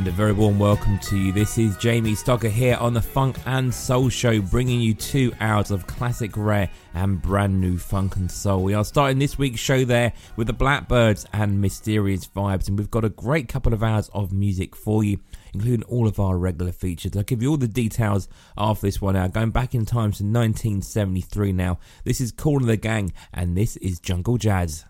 And a very warm welcome to you. This is Jamie Stocker here on the Funk and Soul Show, bringing you two hours of classic, rare, and brand new funk and soul. We are starting this week's show there with the Blackbyrds and Mysterious Vibes, and we've got a great couple of hours of music for you, including all of our regular features. I'll give you all the details after this one out. Going back in time to 1973 now. This is and the Gang, and this is Jungle Jazz.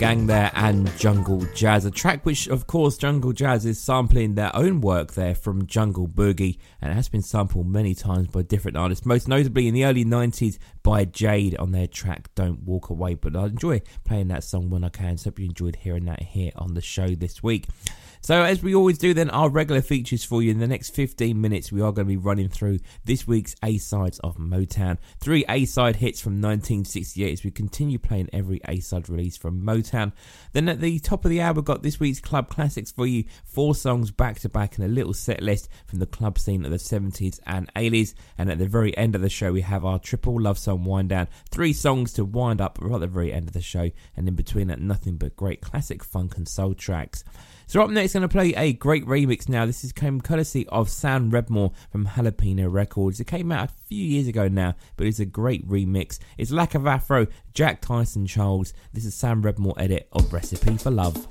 Gang there and Jungle Jazz, a track which, of course, Jungle Jazz is sampling their own work there from Jungle Boogie and has been sampled many times by different artists, most notably in the early 90s by Jade on their track Don't Walk Away. But I enjoy playing that song when I can, so hope you enjoyed hearing that here on the show this week. So, as we always do, then, our regular features for you in the next 15 minutes, we are going to be running through this week's A sides of Motown. Three A side hits from 1968 as we continue playing every A side release from Motown. Then, at the top of the hour, we've got this week's club classics for you four songs back to back and a little set list from the club scene of the 70s and 80s. And at the very end of the show, we have our triple love song wind down. Three songs to wind up right at the very end of the show. And in between that, nothing but great classic funk and soul tracks. So up next, going to play a great remix now. This is came courtesy of Sam Redmore from Jalapeno Records. It came out a few years ago now, but it's a great remix. It's Lack of Afro, Jack Tyson Charles. This is Sam Redmore edit of Recipe for Love.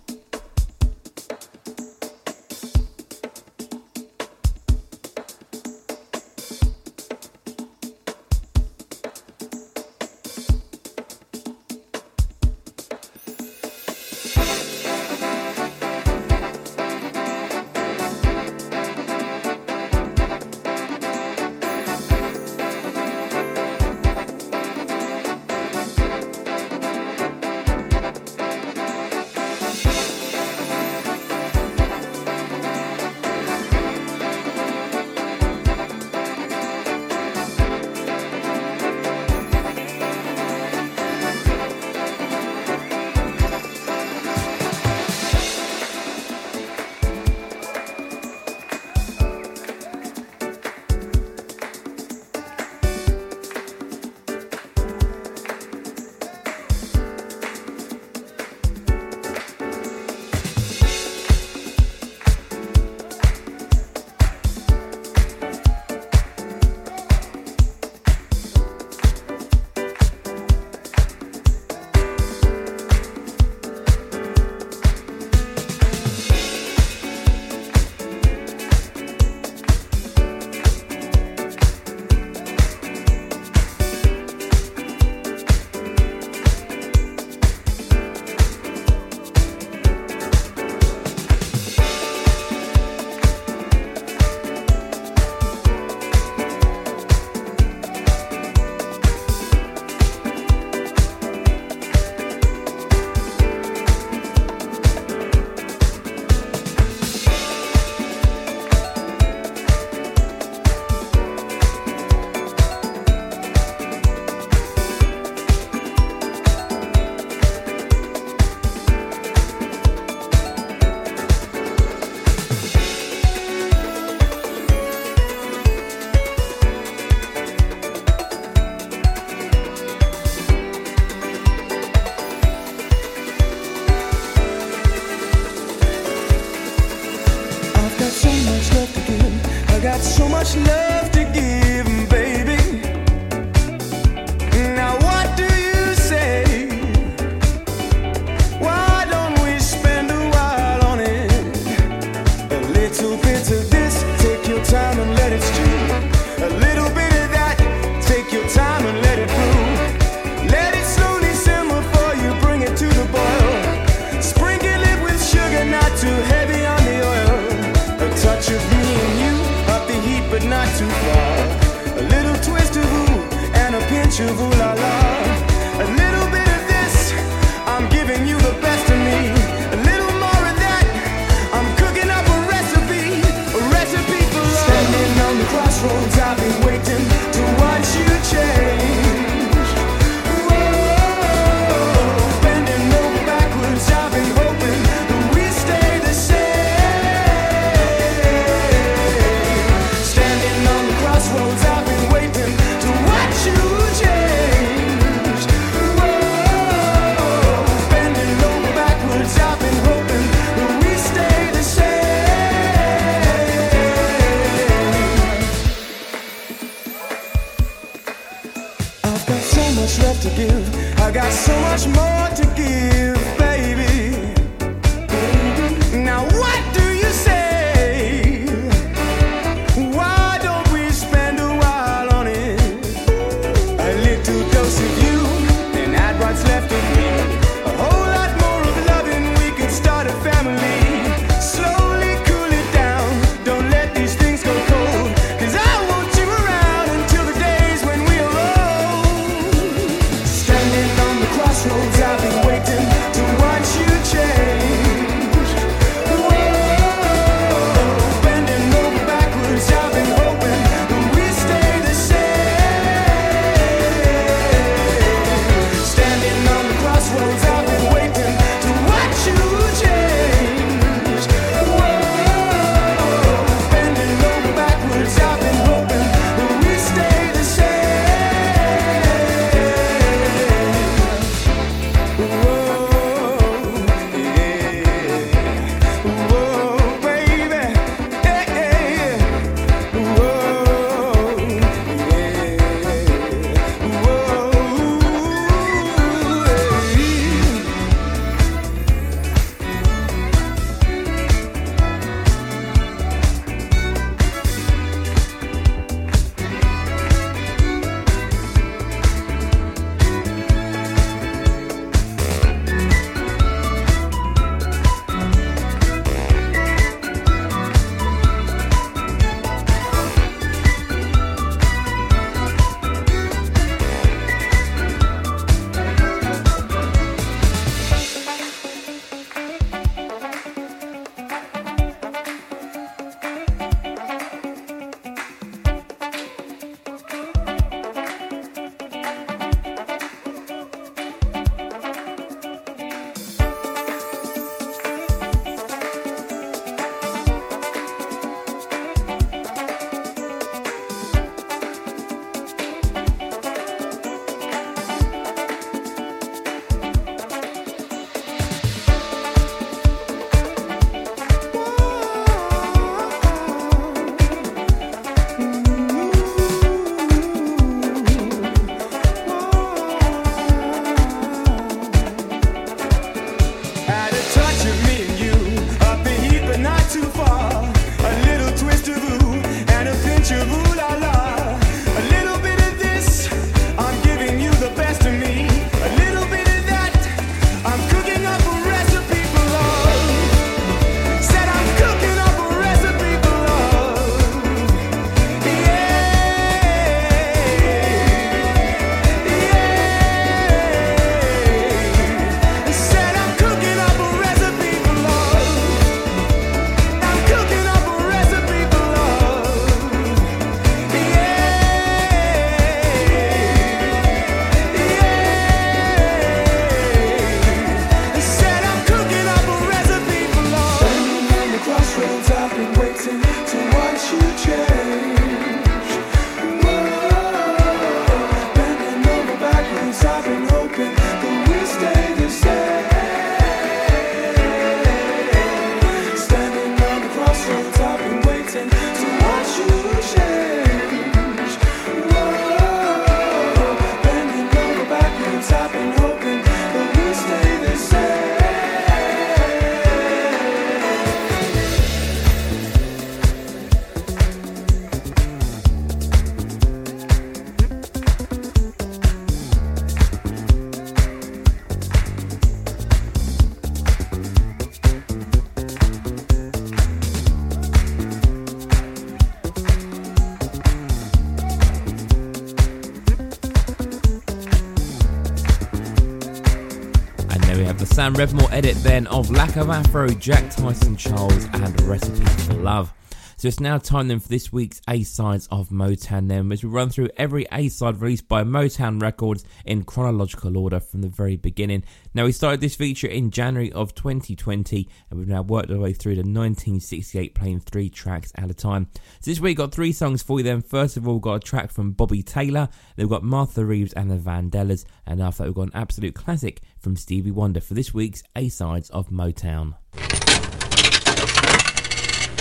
Edit then of Lack of Afro, Jack Tyson Charles, and Recipe for Love. So it's now time then for this week's A sides of Motown. Then, as we run through every A side released by Motown Records in chronological order from the very beginning. Now, we started this feature in January of 2020, and we've now worked our way through the 1968, playing three tracks at a time. So this week, we got three songs for you. Then, first of all, got a track from Bobby Taylor. Then we've got Martha Reeves and the Vandellas, and after that, we've got an absolute classic from Stevie Wonder for this week's A sides of Motown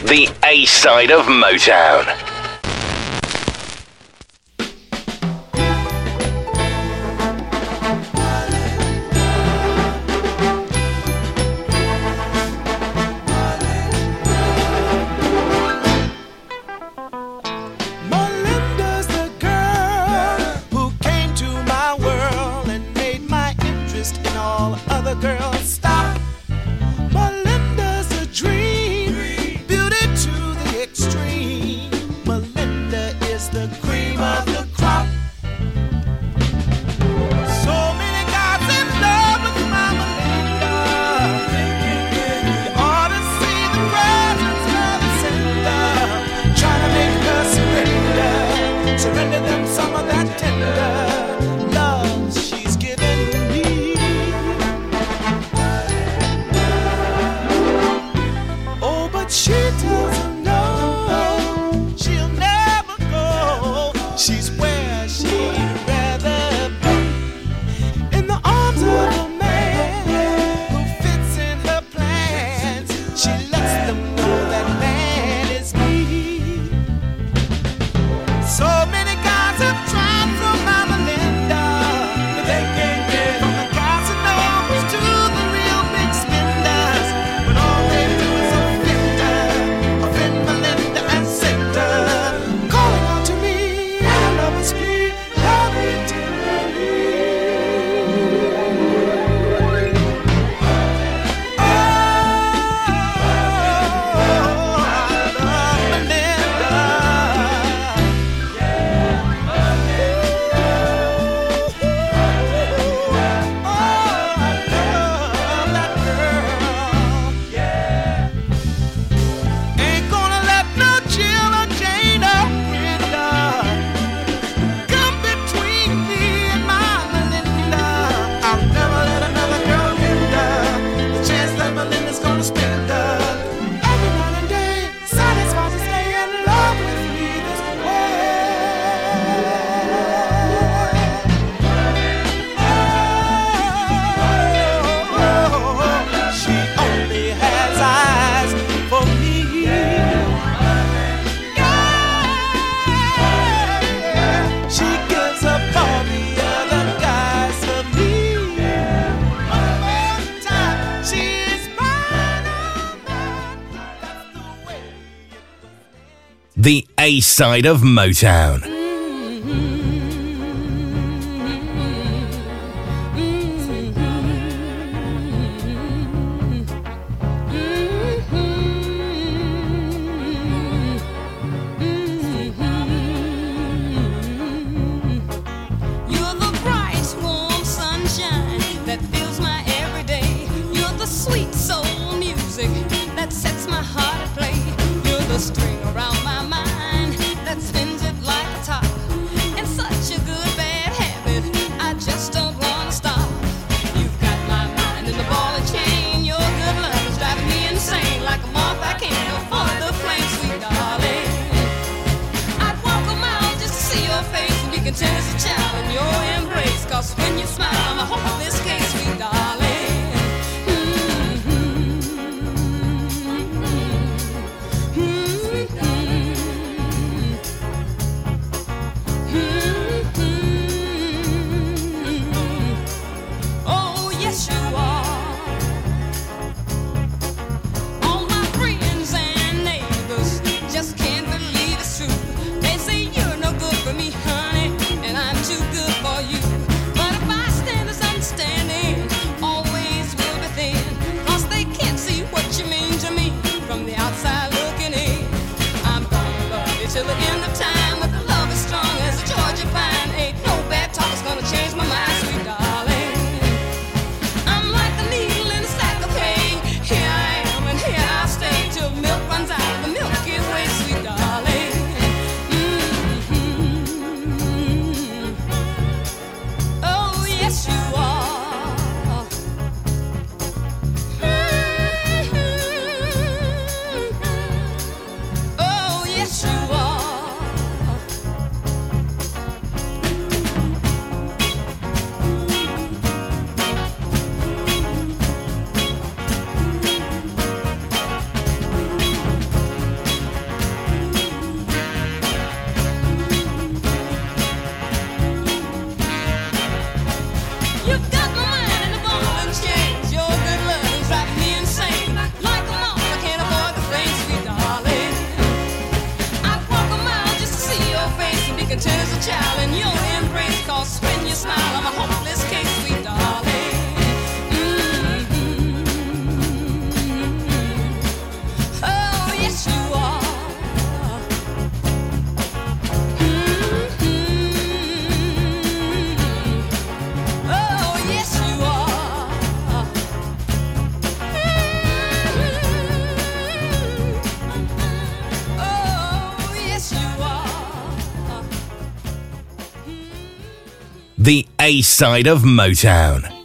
the A side of Motown. Side of Motown. Side of Motown.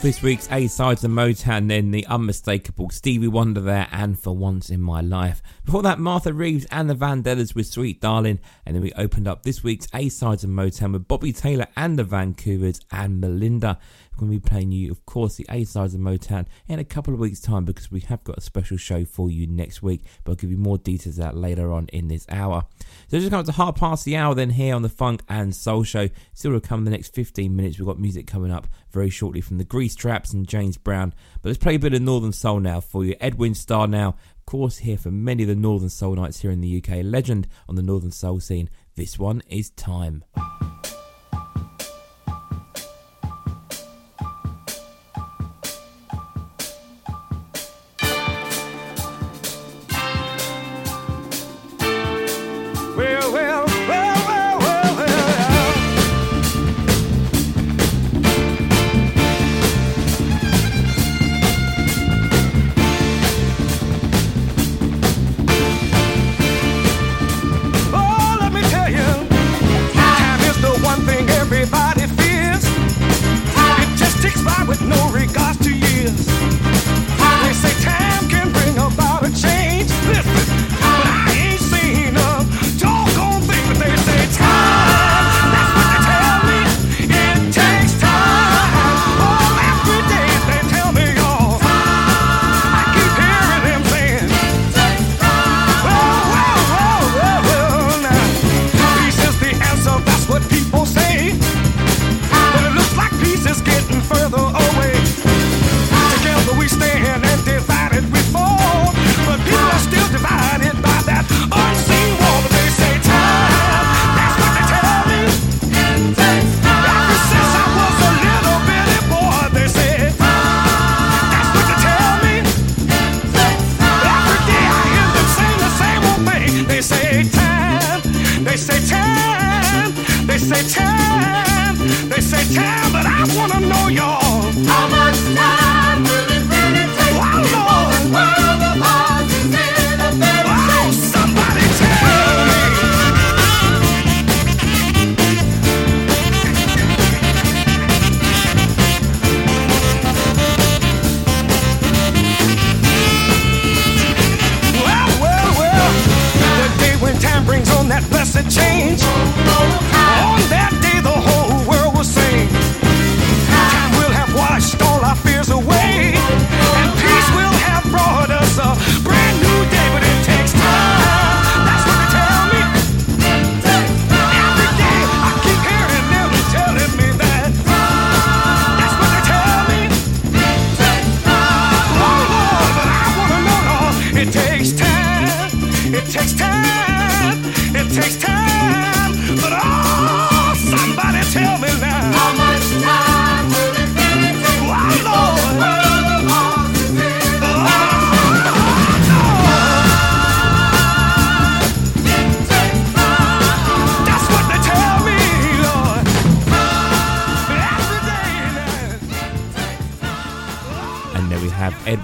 Off this week's A sides of Motown, then the unmistakable Stevie Wonder there, and For Once in My Life. Before that, Martha Reeves and the Vandellas with Sweet Darling, and then we opened up this week's A sides of Motown with Bobby Taylor and the Vancouvers and Melinda We're going to be playing you, of course, the A sides of Motown in a couple of weeks' time because we have got a special show for you next week. But I'll give you more details of that later on in this hour. So just come up to half past the hour then here on the Funk and Soul Show. Still to come in the next 15 minutes. We've got music coming up very shortly from the Grease Traps and James Brown. But let's play a bit of Northern Soul now for you. Edwin Starr now, course, here for many of the Northern Soul nights here in the UK. Legend on the Northern Soul scene. This one is Time.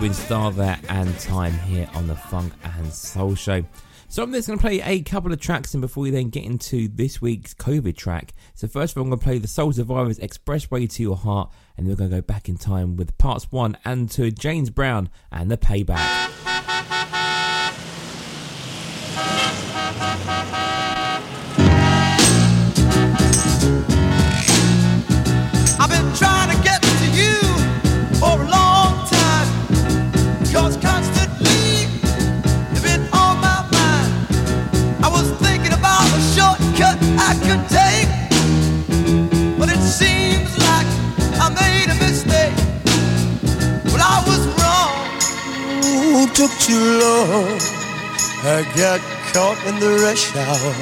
Edwin Starr there and time here on the Funk and Soul Show. So I'm just going to play a couple of tracks and before we then get into this week's COVID track. So first of all, I'm going to play the Soul Survivors Expressway to Your Heart and then we're going to go back in time with parts one and two, James Brown and the Payback. Caught in the rush hour.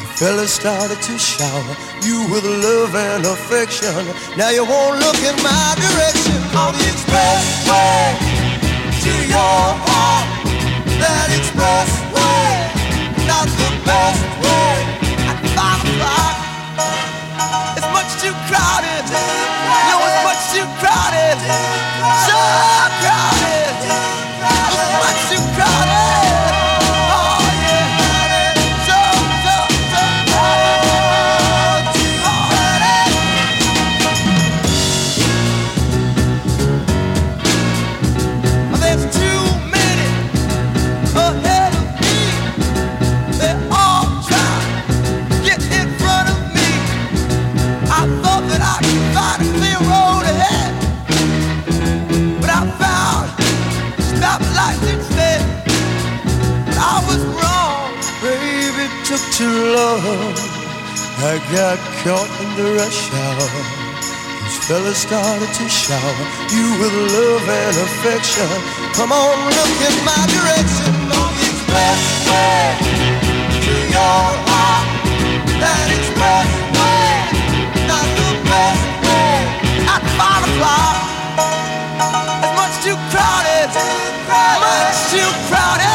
The fella started to shower you with love and affection. Now you won't look in my direction on the expressway to your heart. That expressway, not the best way. At five o'clock, it's much too crowded. No, it's much too crowded. Caught in the rush hour. These fellas started to shower you with love and affection. Come on, look in my direction on the expressway to your heart. That expressway, not the best way. At five o'clock, it's much too crowded, much too crowded,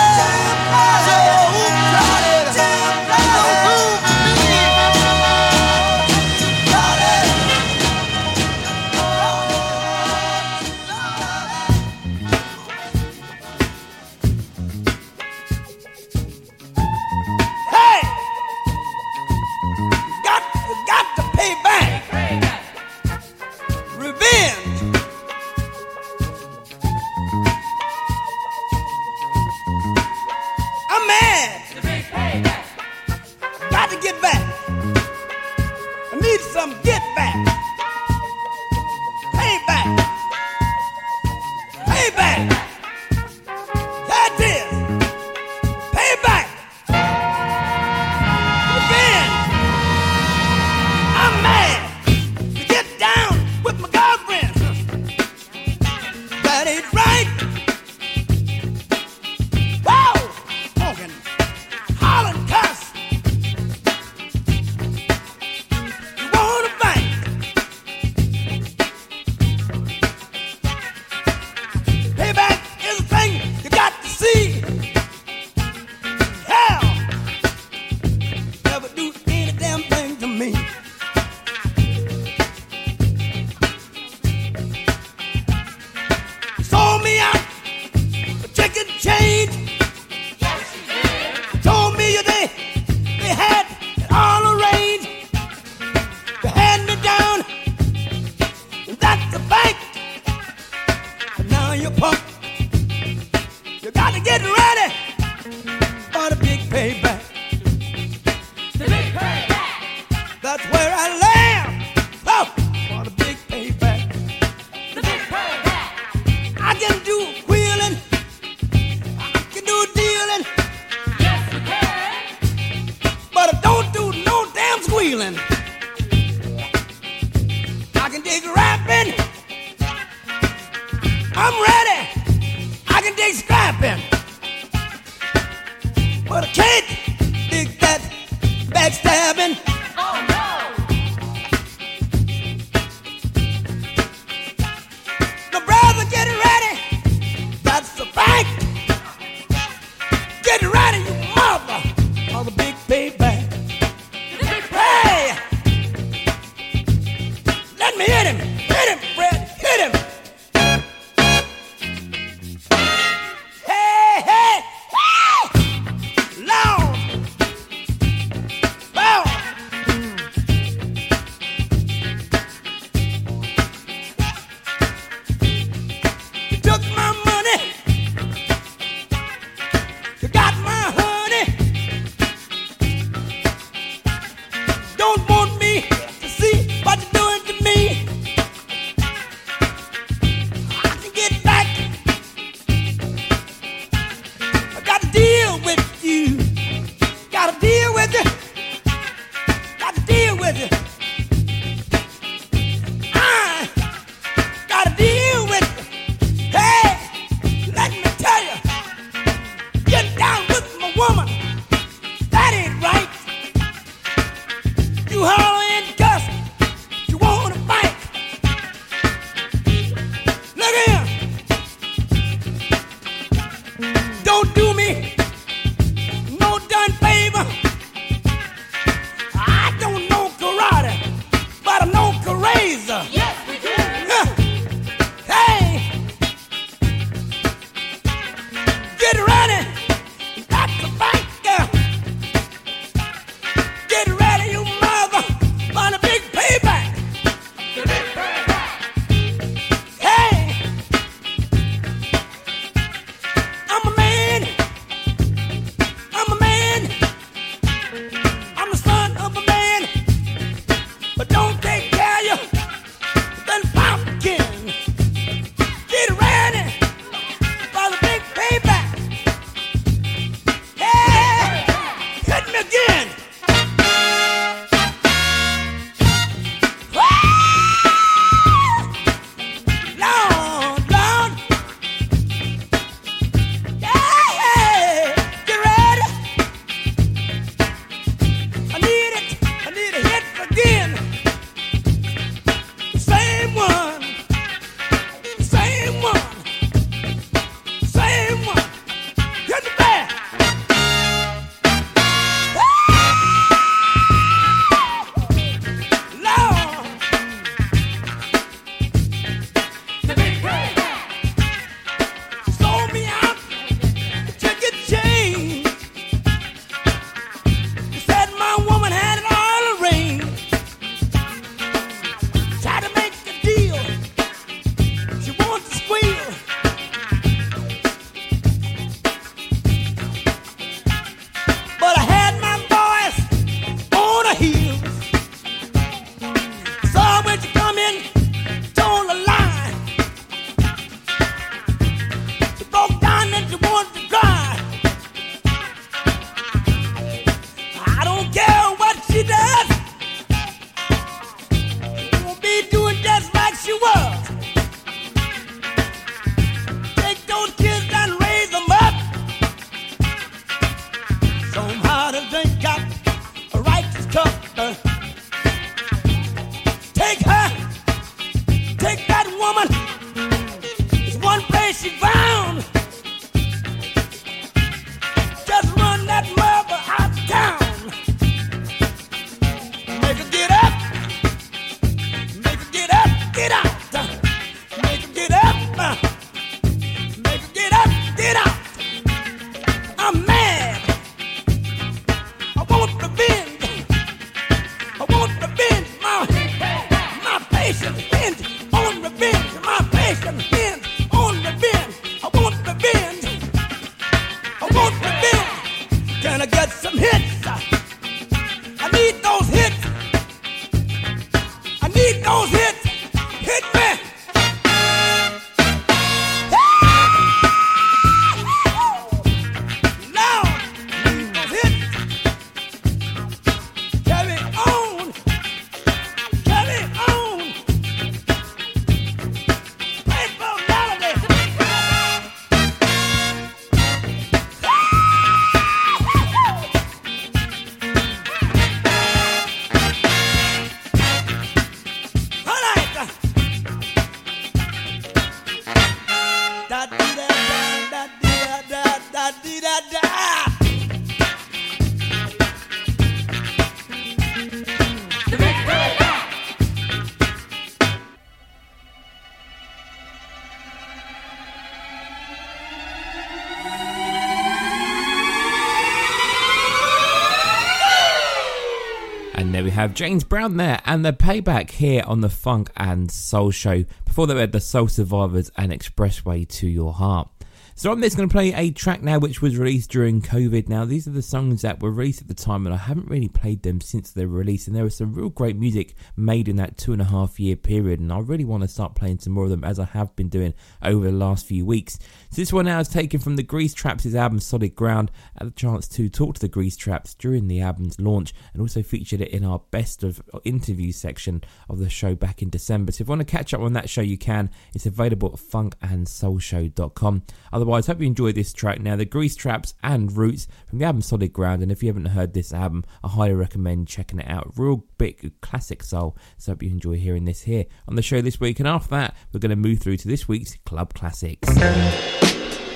James Brown there and the payback here on the Funk and Soul Show. Before that, we had the Soul Survivors and Expressway to Your Heart. So I'm just going to play a track now which was released during COVID. Now these are the songs that were released at the time and I haven't really played them since their release and there was some real great music made in that two and a half year period and I really want to start playing some more of them as I have been doing over the last few weeks. So this one now is taken from the Grease Traps' album Solid Ground. I had the chance to talk to the Grease Traps during the album's launch and also featured it in our best of interviews section of the show back in December. So if you want to catch up on that show you can. It's available at funkandsoulshow.com. Otherwise, hope you enjoyed this track now. The Grease Traps and Roots from the album Solid Ground. And if you haven't heard this album, I highly recommend checking it out. Real big classic soul. So hope you enjoy hearing this here on the show this week. And after that, we're going to move through to this week's Club Classics.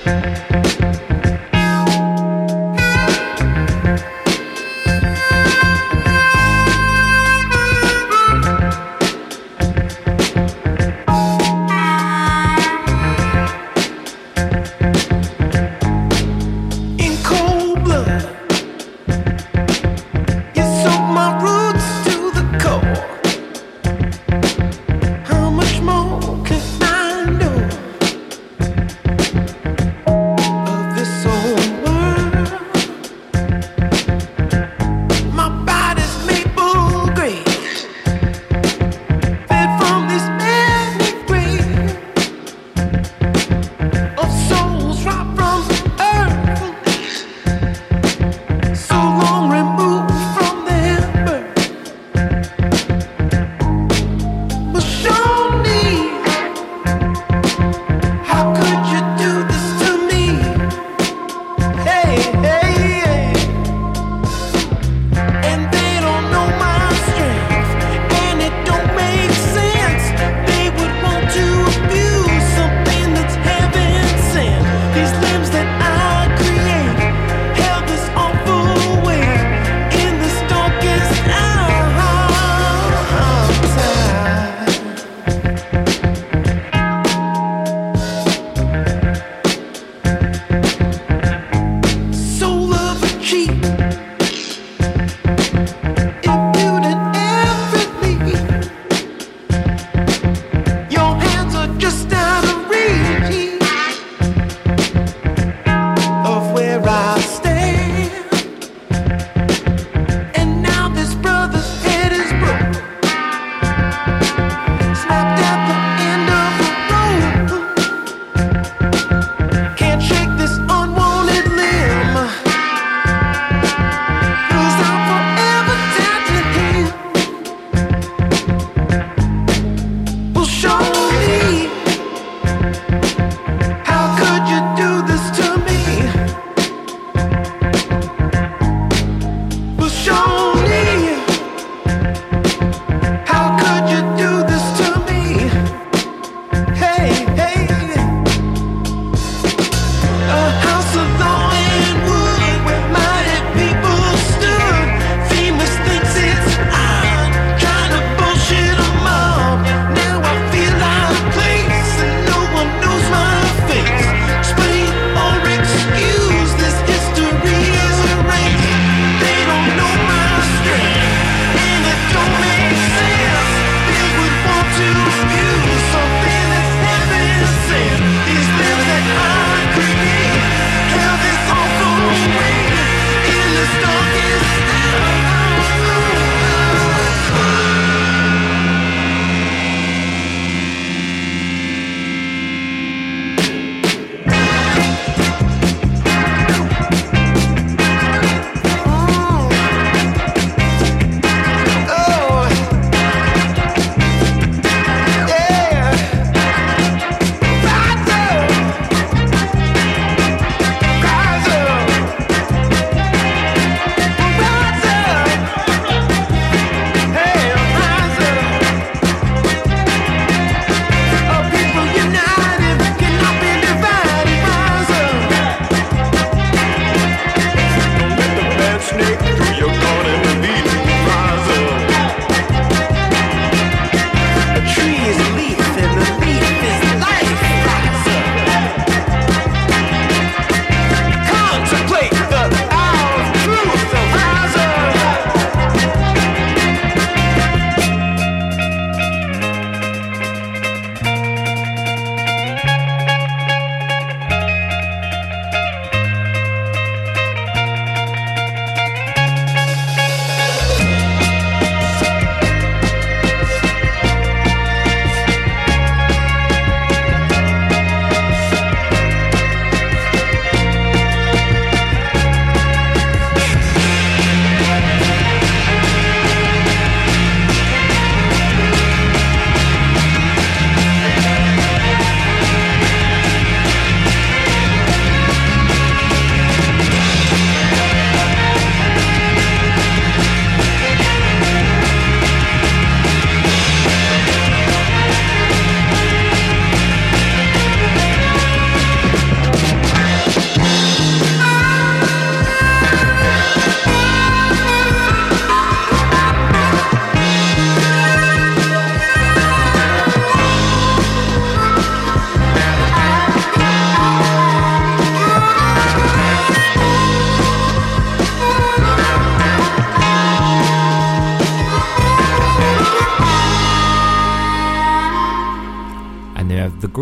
thank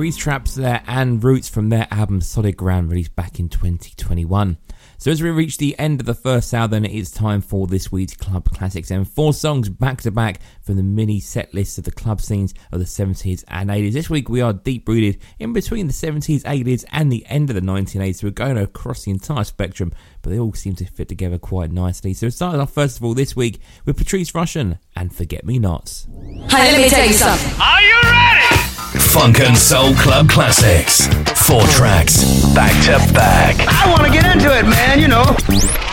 Grease Traps there and Roots from their album Solid Ground released back in 2021. So as we reach the end of the first hour, then it is time for this week's Club Classics and four songs back to back from the mini set list of the club scenes of the 70s and 80s. This week we are deep rooted in between the 70s, 80s and the end of the 1980s. We're going across the entire spectrum, but they all seem to fit together quite nicely. So starting off first of all this week with Patrice Rushen and Forget Me Nots. Hey, let me tell you something. Are you ready? Funk and Soul Club Classics. Four tracks, back to back. I want to get into it, man, you know.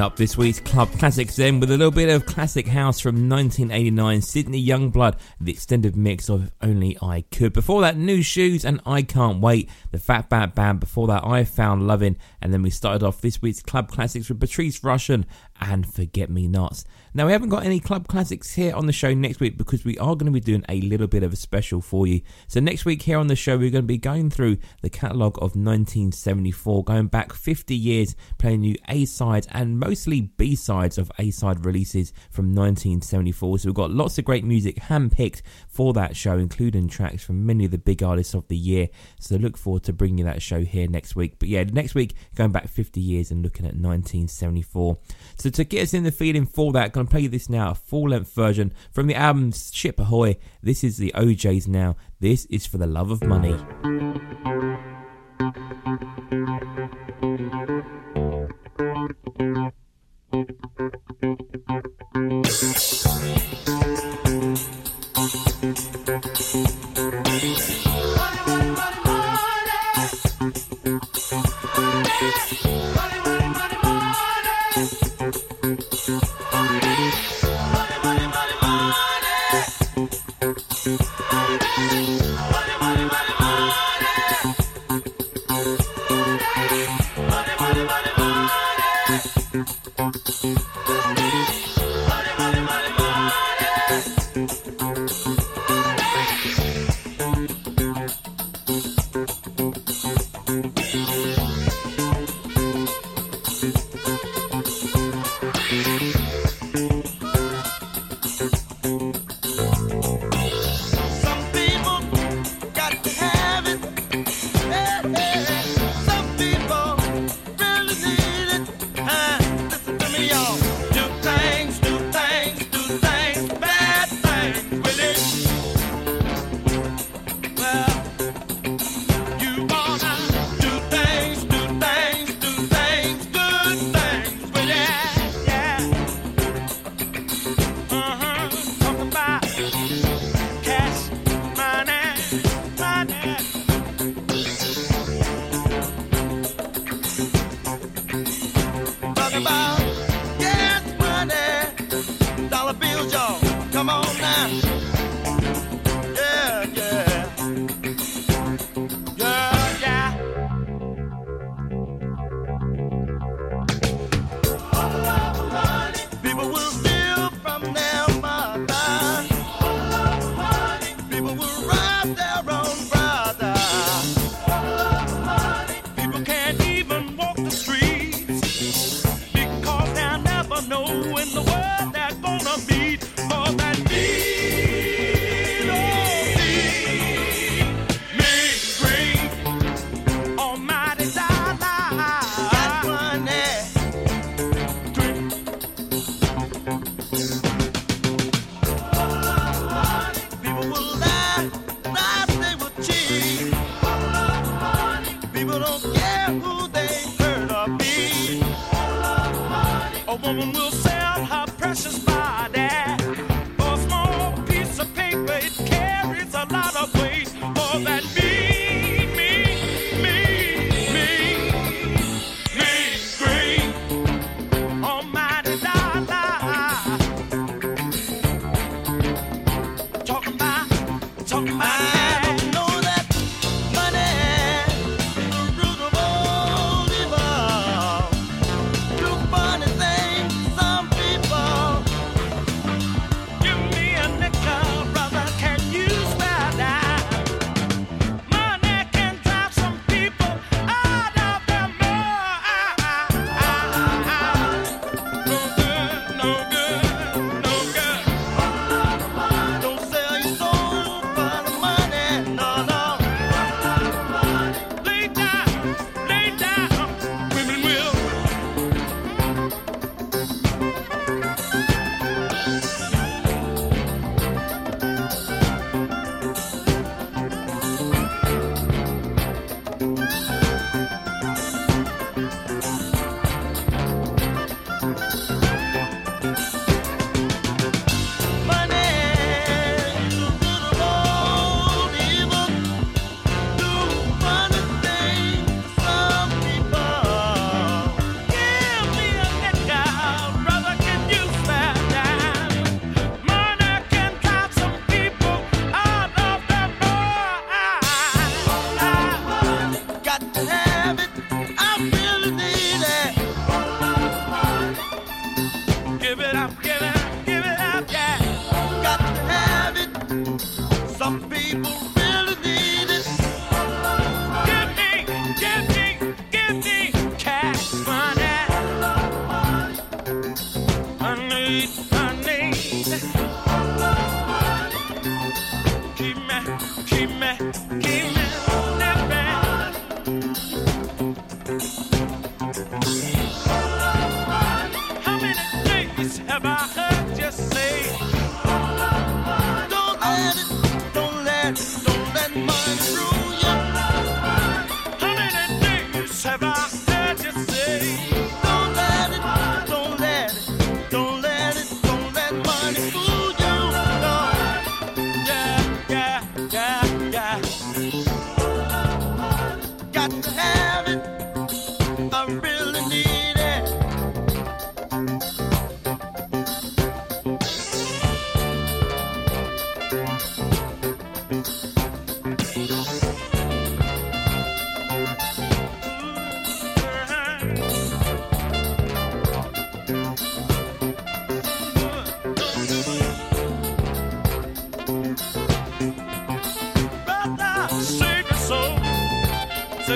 Up this week's Club Classics then with a little bit of classic house from 1989, Sydney Youngblood, the extended mix of Only I Could. Before that, Nu Shooz and I Can't Wait, the Fatback Band. Before that, I Found Loving. And then we started off this week's Club Classics with Patrice Rushen and Forget Me Nots. Now, we haven't got any club classics here on the show next week because we are going to be doing a little bit of a special for you. So, next week here on the show, we're going to be going through the catalogue of 1974, going back 50 years, playing you A sides and mostly B sides of A side releases from 1974. So, we've got lots of great music handpicked for that show, including tracks from many of the big artists of the year. So, look forward to bringing you that show here next week. But yeah, next week, going back 50 years and looking at 1974. So, to get us in the feeling for that, going to play this now, a full length version from the album Ship Ahoy. This is the O'Jays now. This is for the love of money. Some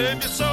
save your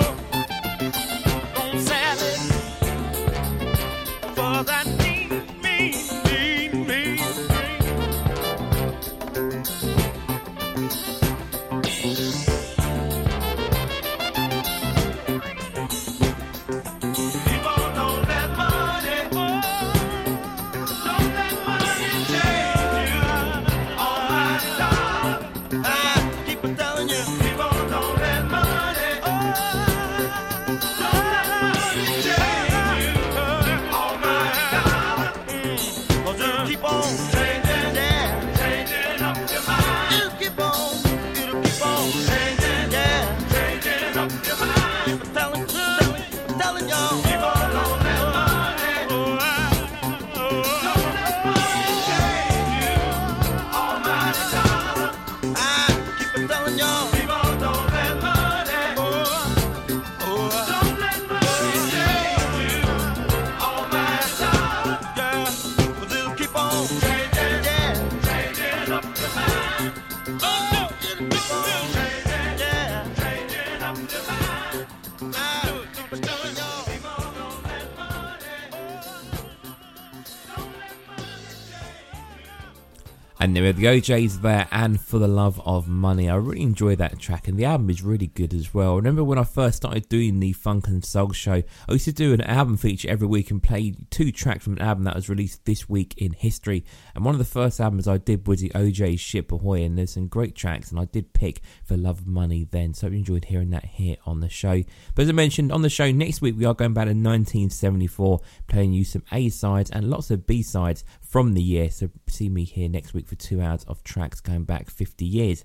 Were the O'Jays there, and For the Love of Money. I really enjoy that track, and the album is really good as well. I remember when I first started doing the Funk and Soul show, I used to do an album feature every week and play two tracks from an album that was released this week in history. And one of the first albums I did was the O'Jays' Ship Ahoy, and there's some great tracks, and I did pick For Love of Money then. So I enjoyed hearing that here on the show. But as I mentioned on the show, next week we are going back to 1974, playing you some A sides and lots of B sides from the year. So see me here next week for two hours of tracks going back 50 years.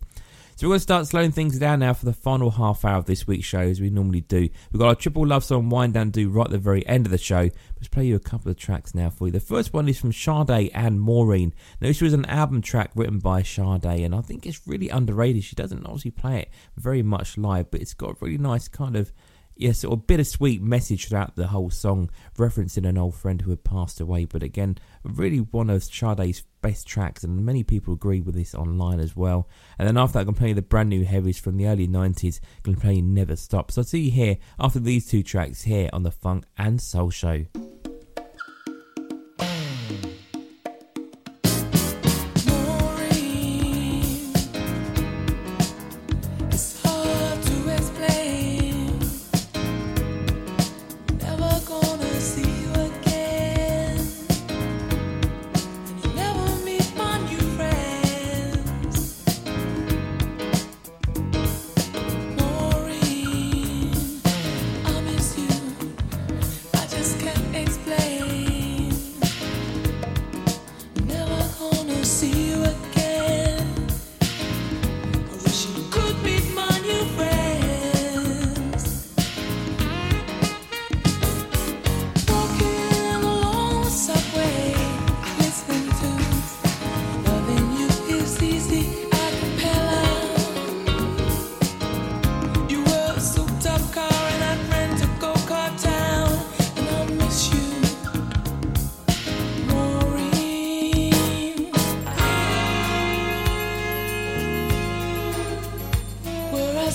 So we're going to start slowing things down now for the final half hour of this week's show, as we normally do. We've got our triple love song wind down do right at the very end of the show. Let's play you a couple of tracks now for you. The first one is from Sade and Maureen. Now this was an album track written by Sade, and I think it's really underrated. She doesn't obviously play it very much live, but it's got a really nice kind of yeah, sort of bittersweet message throughout the whole song, referencing an old friend who had passed away. But again, really one of Sade's best tracks, and many people agree with this online as well. And then after that, going to play the brand new heavies from the early 90s. I'm going to play Never Stop. So I'll see you here after these two tracks here on the Funk and Soul Show.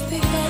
people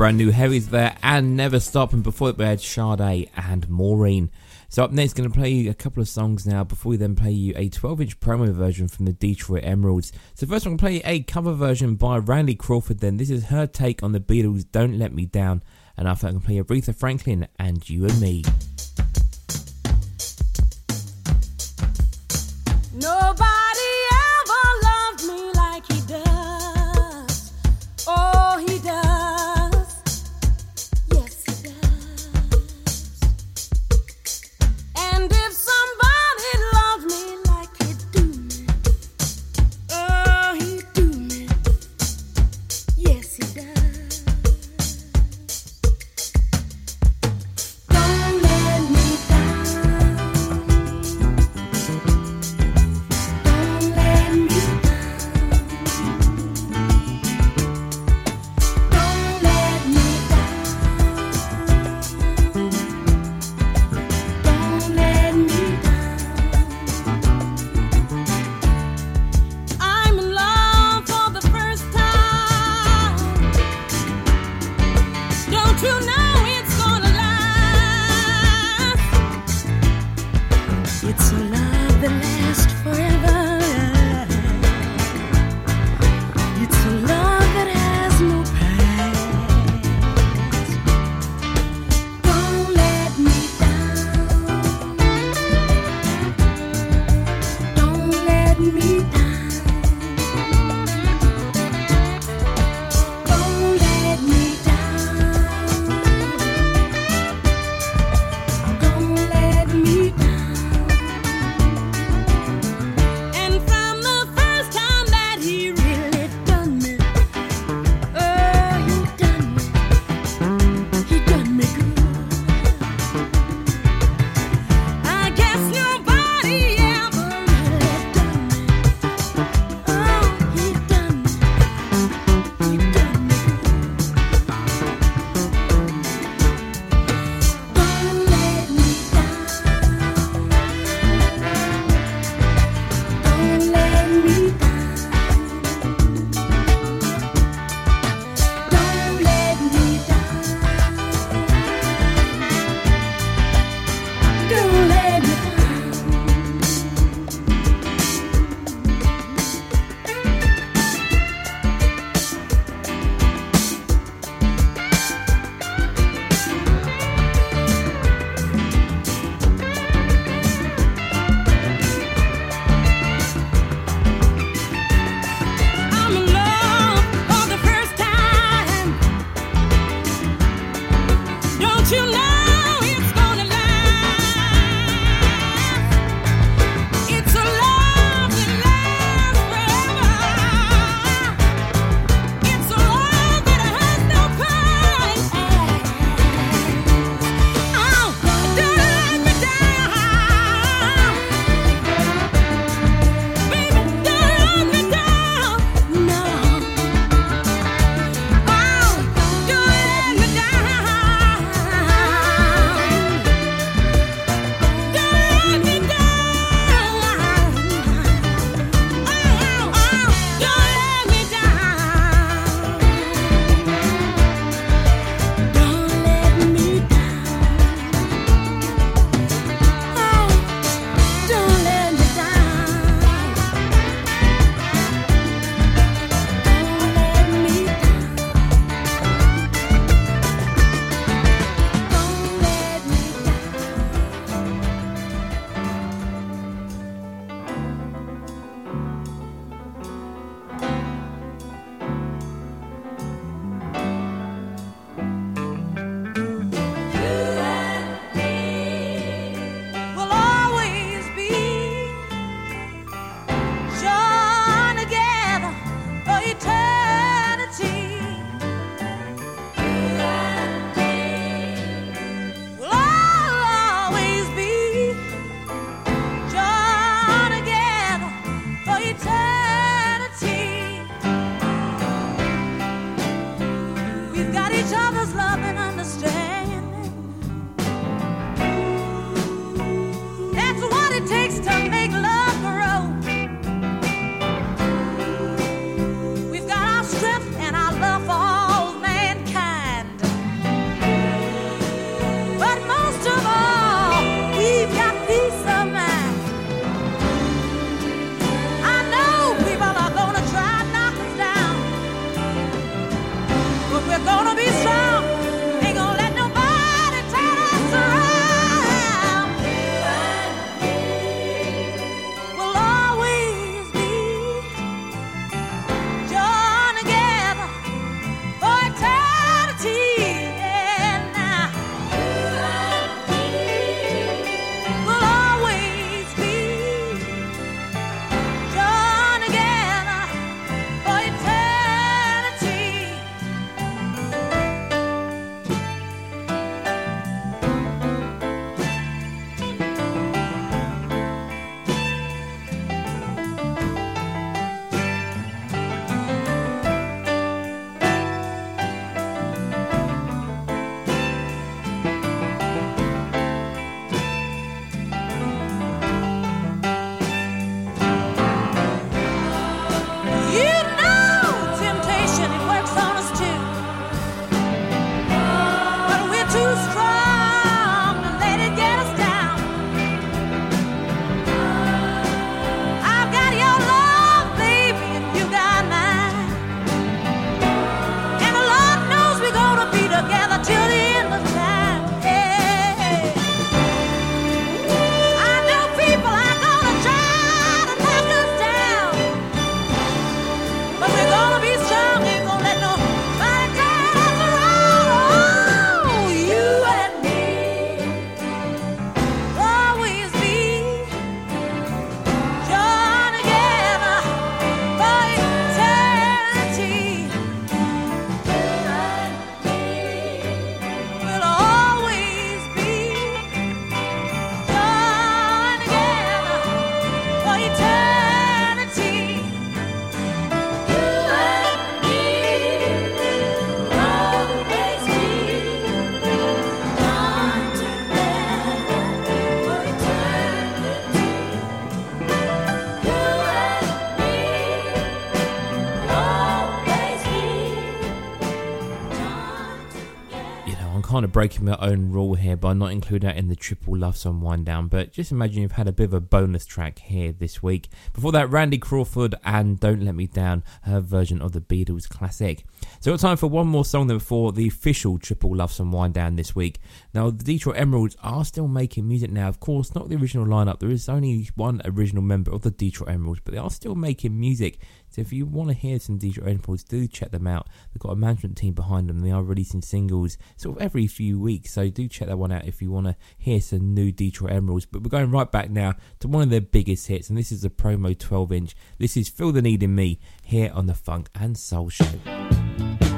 brand new heavies there and Never Stop. And before it, we had Sade and Maureen. So up next, going to play you a couple of songs now before we then play you a 12-inch promo version from the Detroit Emeralds. So first, I'm going to play a cover version by Randy Crawford. Then this is her take on the Beatles' "Don't Let Me Down," and after that, I'm going to play Aretha Franklin and "You and Me." Kind of breaking my own rule here by not including that in the triple love song wind down. But just imagine you've had a bit of a bonus track here this week. Before that, Randy Crawford and Don't Let Me Down, her version of the Beatles classic. So, got time for one more song then before the official triple love song wind down this week. Now, the Detroit Emeralds are still making music now. Of course, not the original lineup. There is only one original member of the Detroit Emeralds, but they are still making music. So if you want to hear some Detroit Emeralds, do check them out. They've got a management team behind them. They are releasing singles sort of every few weeks. So do check that one out if you want to hear some new Detroit Emeralds. But we're going right back now to one of their biggest hits, and this is the promo 12 inch. This is Feel the Need in Me here on the Funk and Soul Show. Feel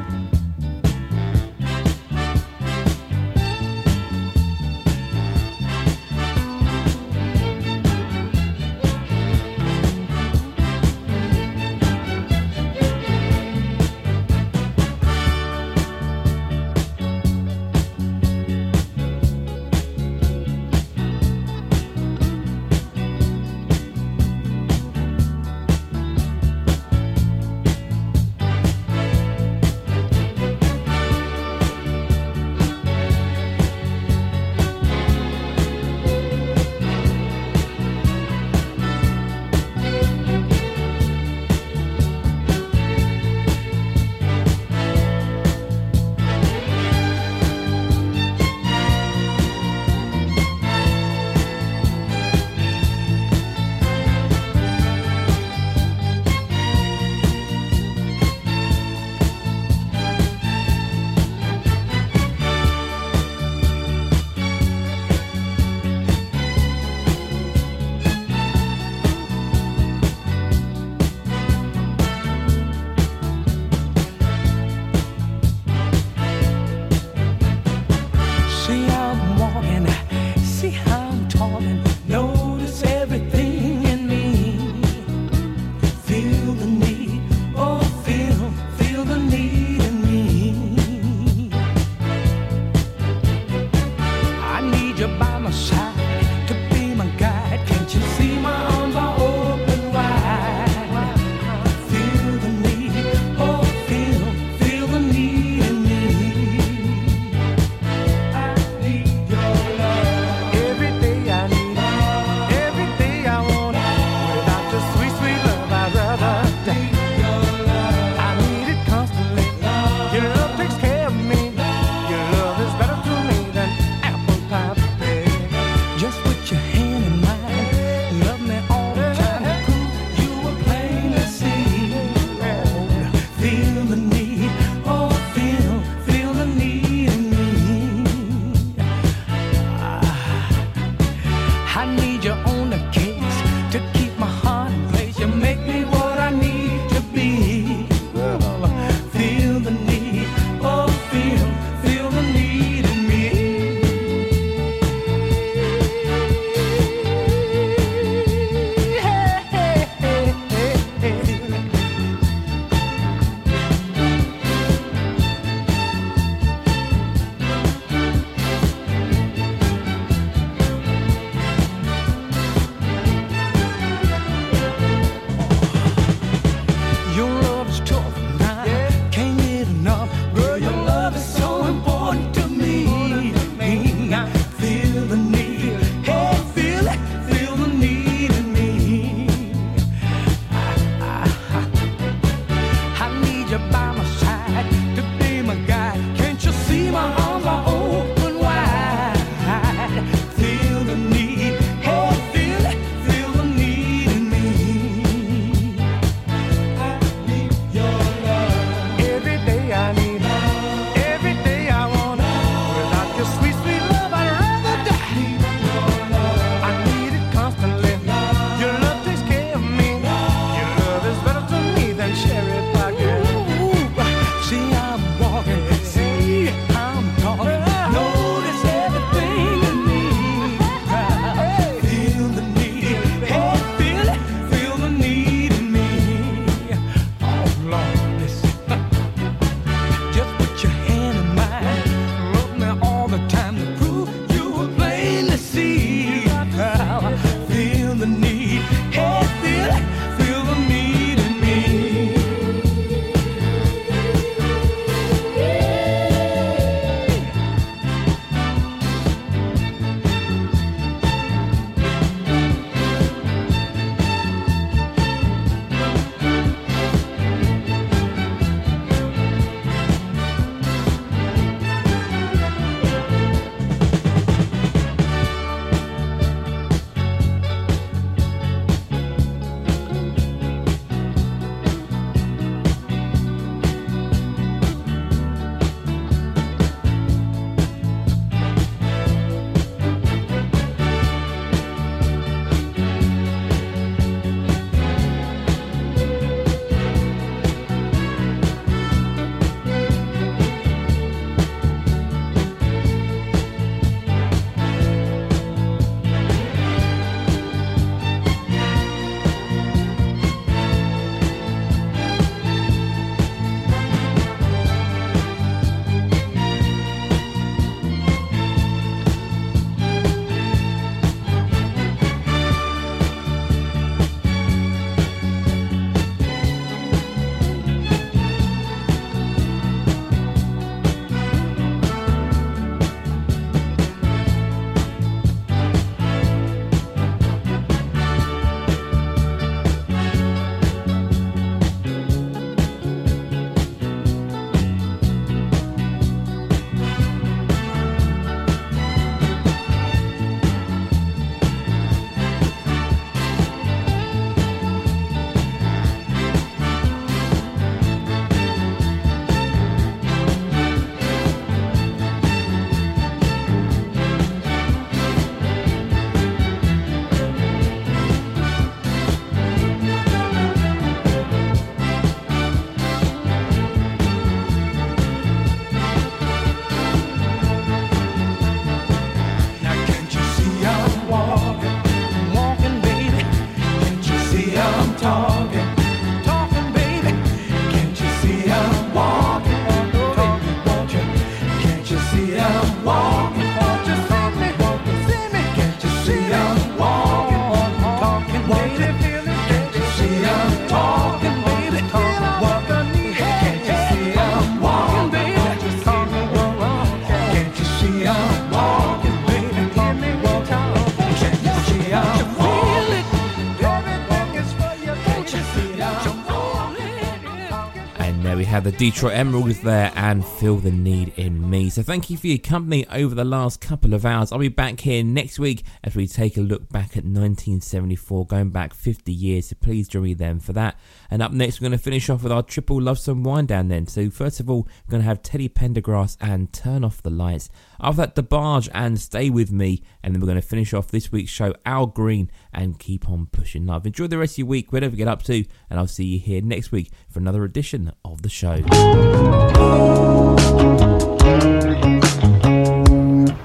the Detroit Emeralds there and Feel the Need in Me. So thank you for your company over the last couple of hours. I'll be back here next week as we take a look back at 1974, going back 50 years. So please join me then for that. And up next, we're going to finish off with our triple love song wind down then. So first of all, we're going to have Teddy Pendergrass and Turn Off the Lights. After that, DeBarge and Stay With Me. And then we're going to finish off this week's show, Al Green and Keep On Pushing Love. Enjoy the rest of your week, whatever you get up to. And I'll see you here next week for another edition of the show.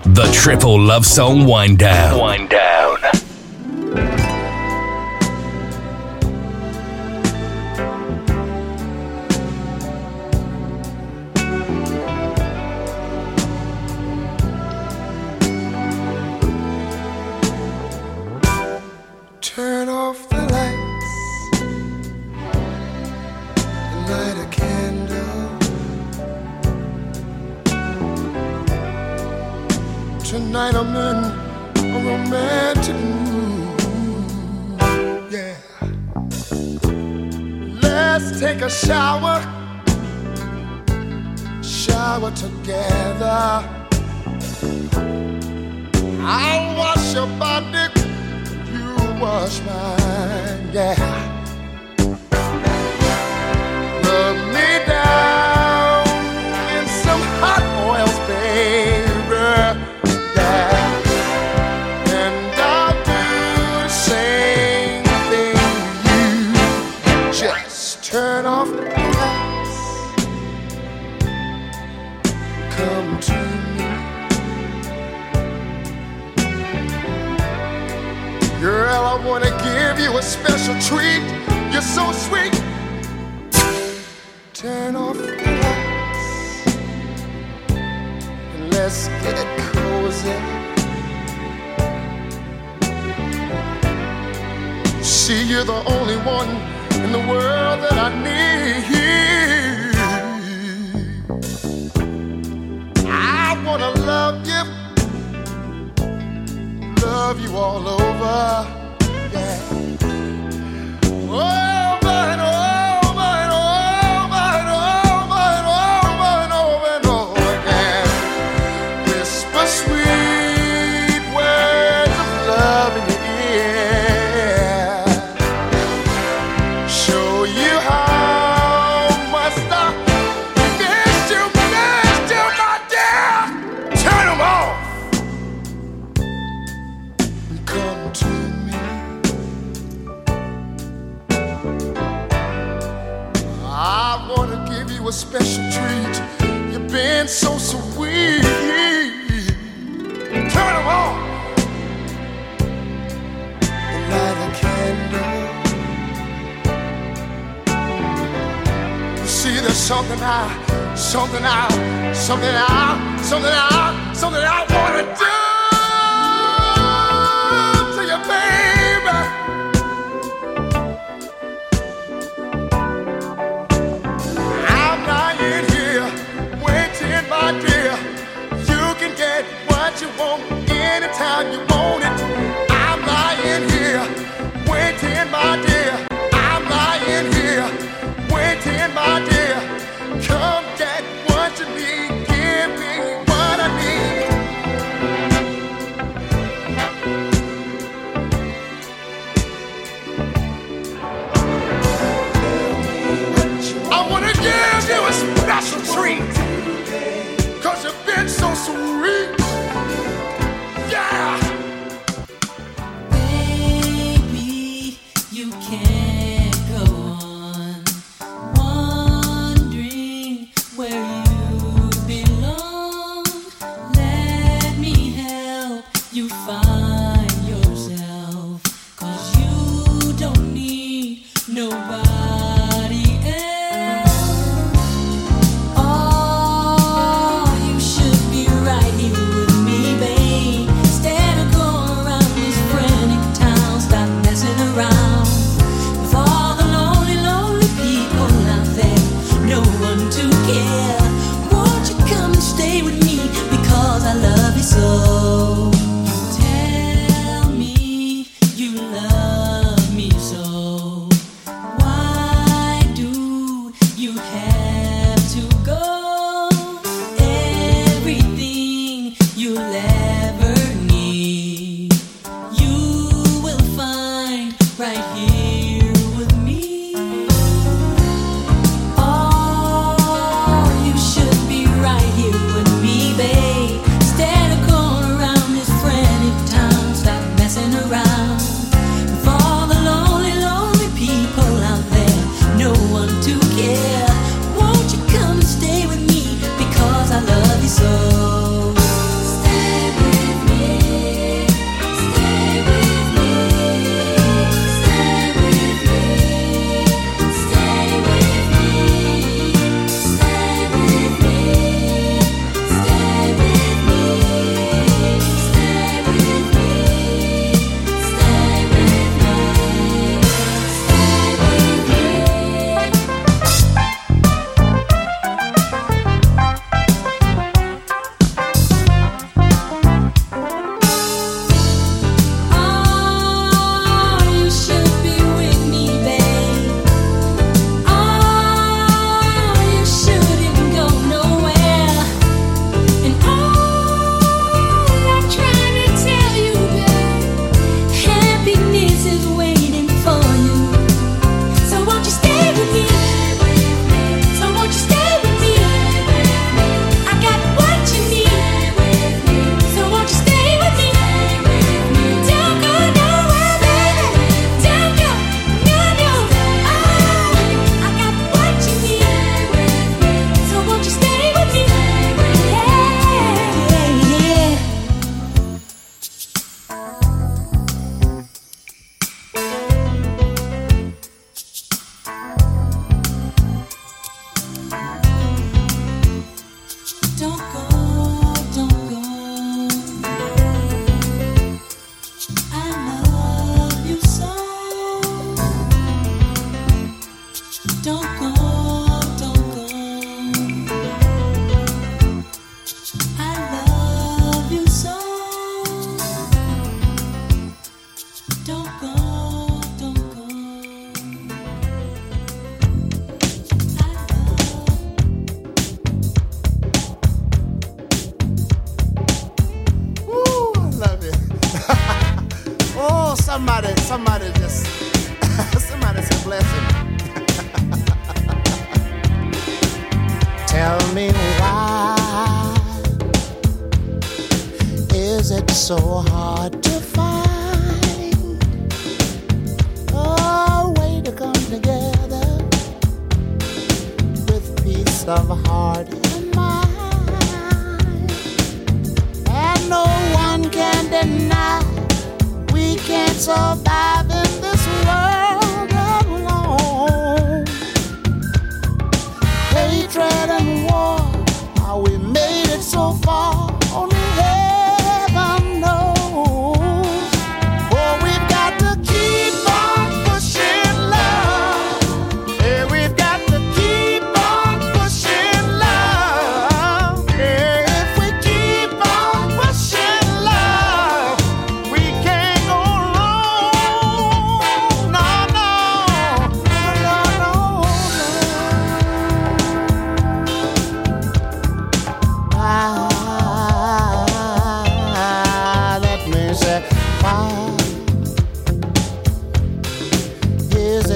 The Triple Love Song Wind Down. Wind Down. Let's take a shower. Shower together. I'll wash your body you wash mine, yeah. Special treat. You're so sweet. Turn off the lights and let's get cozy. See, you're the only one in the world that I need. I wanna love you love you all over. Yeah. Over something I, something I, something I, something I, something I wanna do to you, baby. I'm lying here, waiting, my dear. You can get what you want anytime you want it. I'm lying here, waiting, my dear.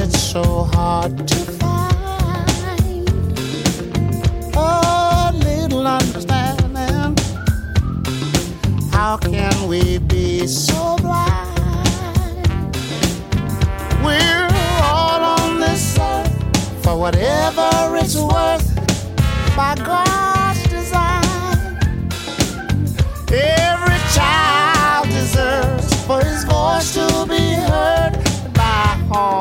it's so hard to find. a little understanding. How can we be so blind? We're all on this earth for whatever it's worth. By God's design, every child deserves for his voice to be heard by all.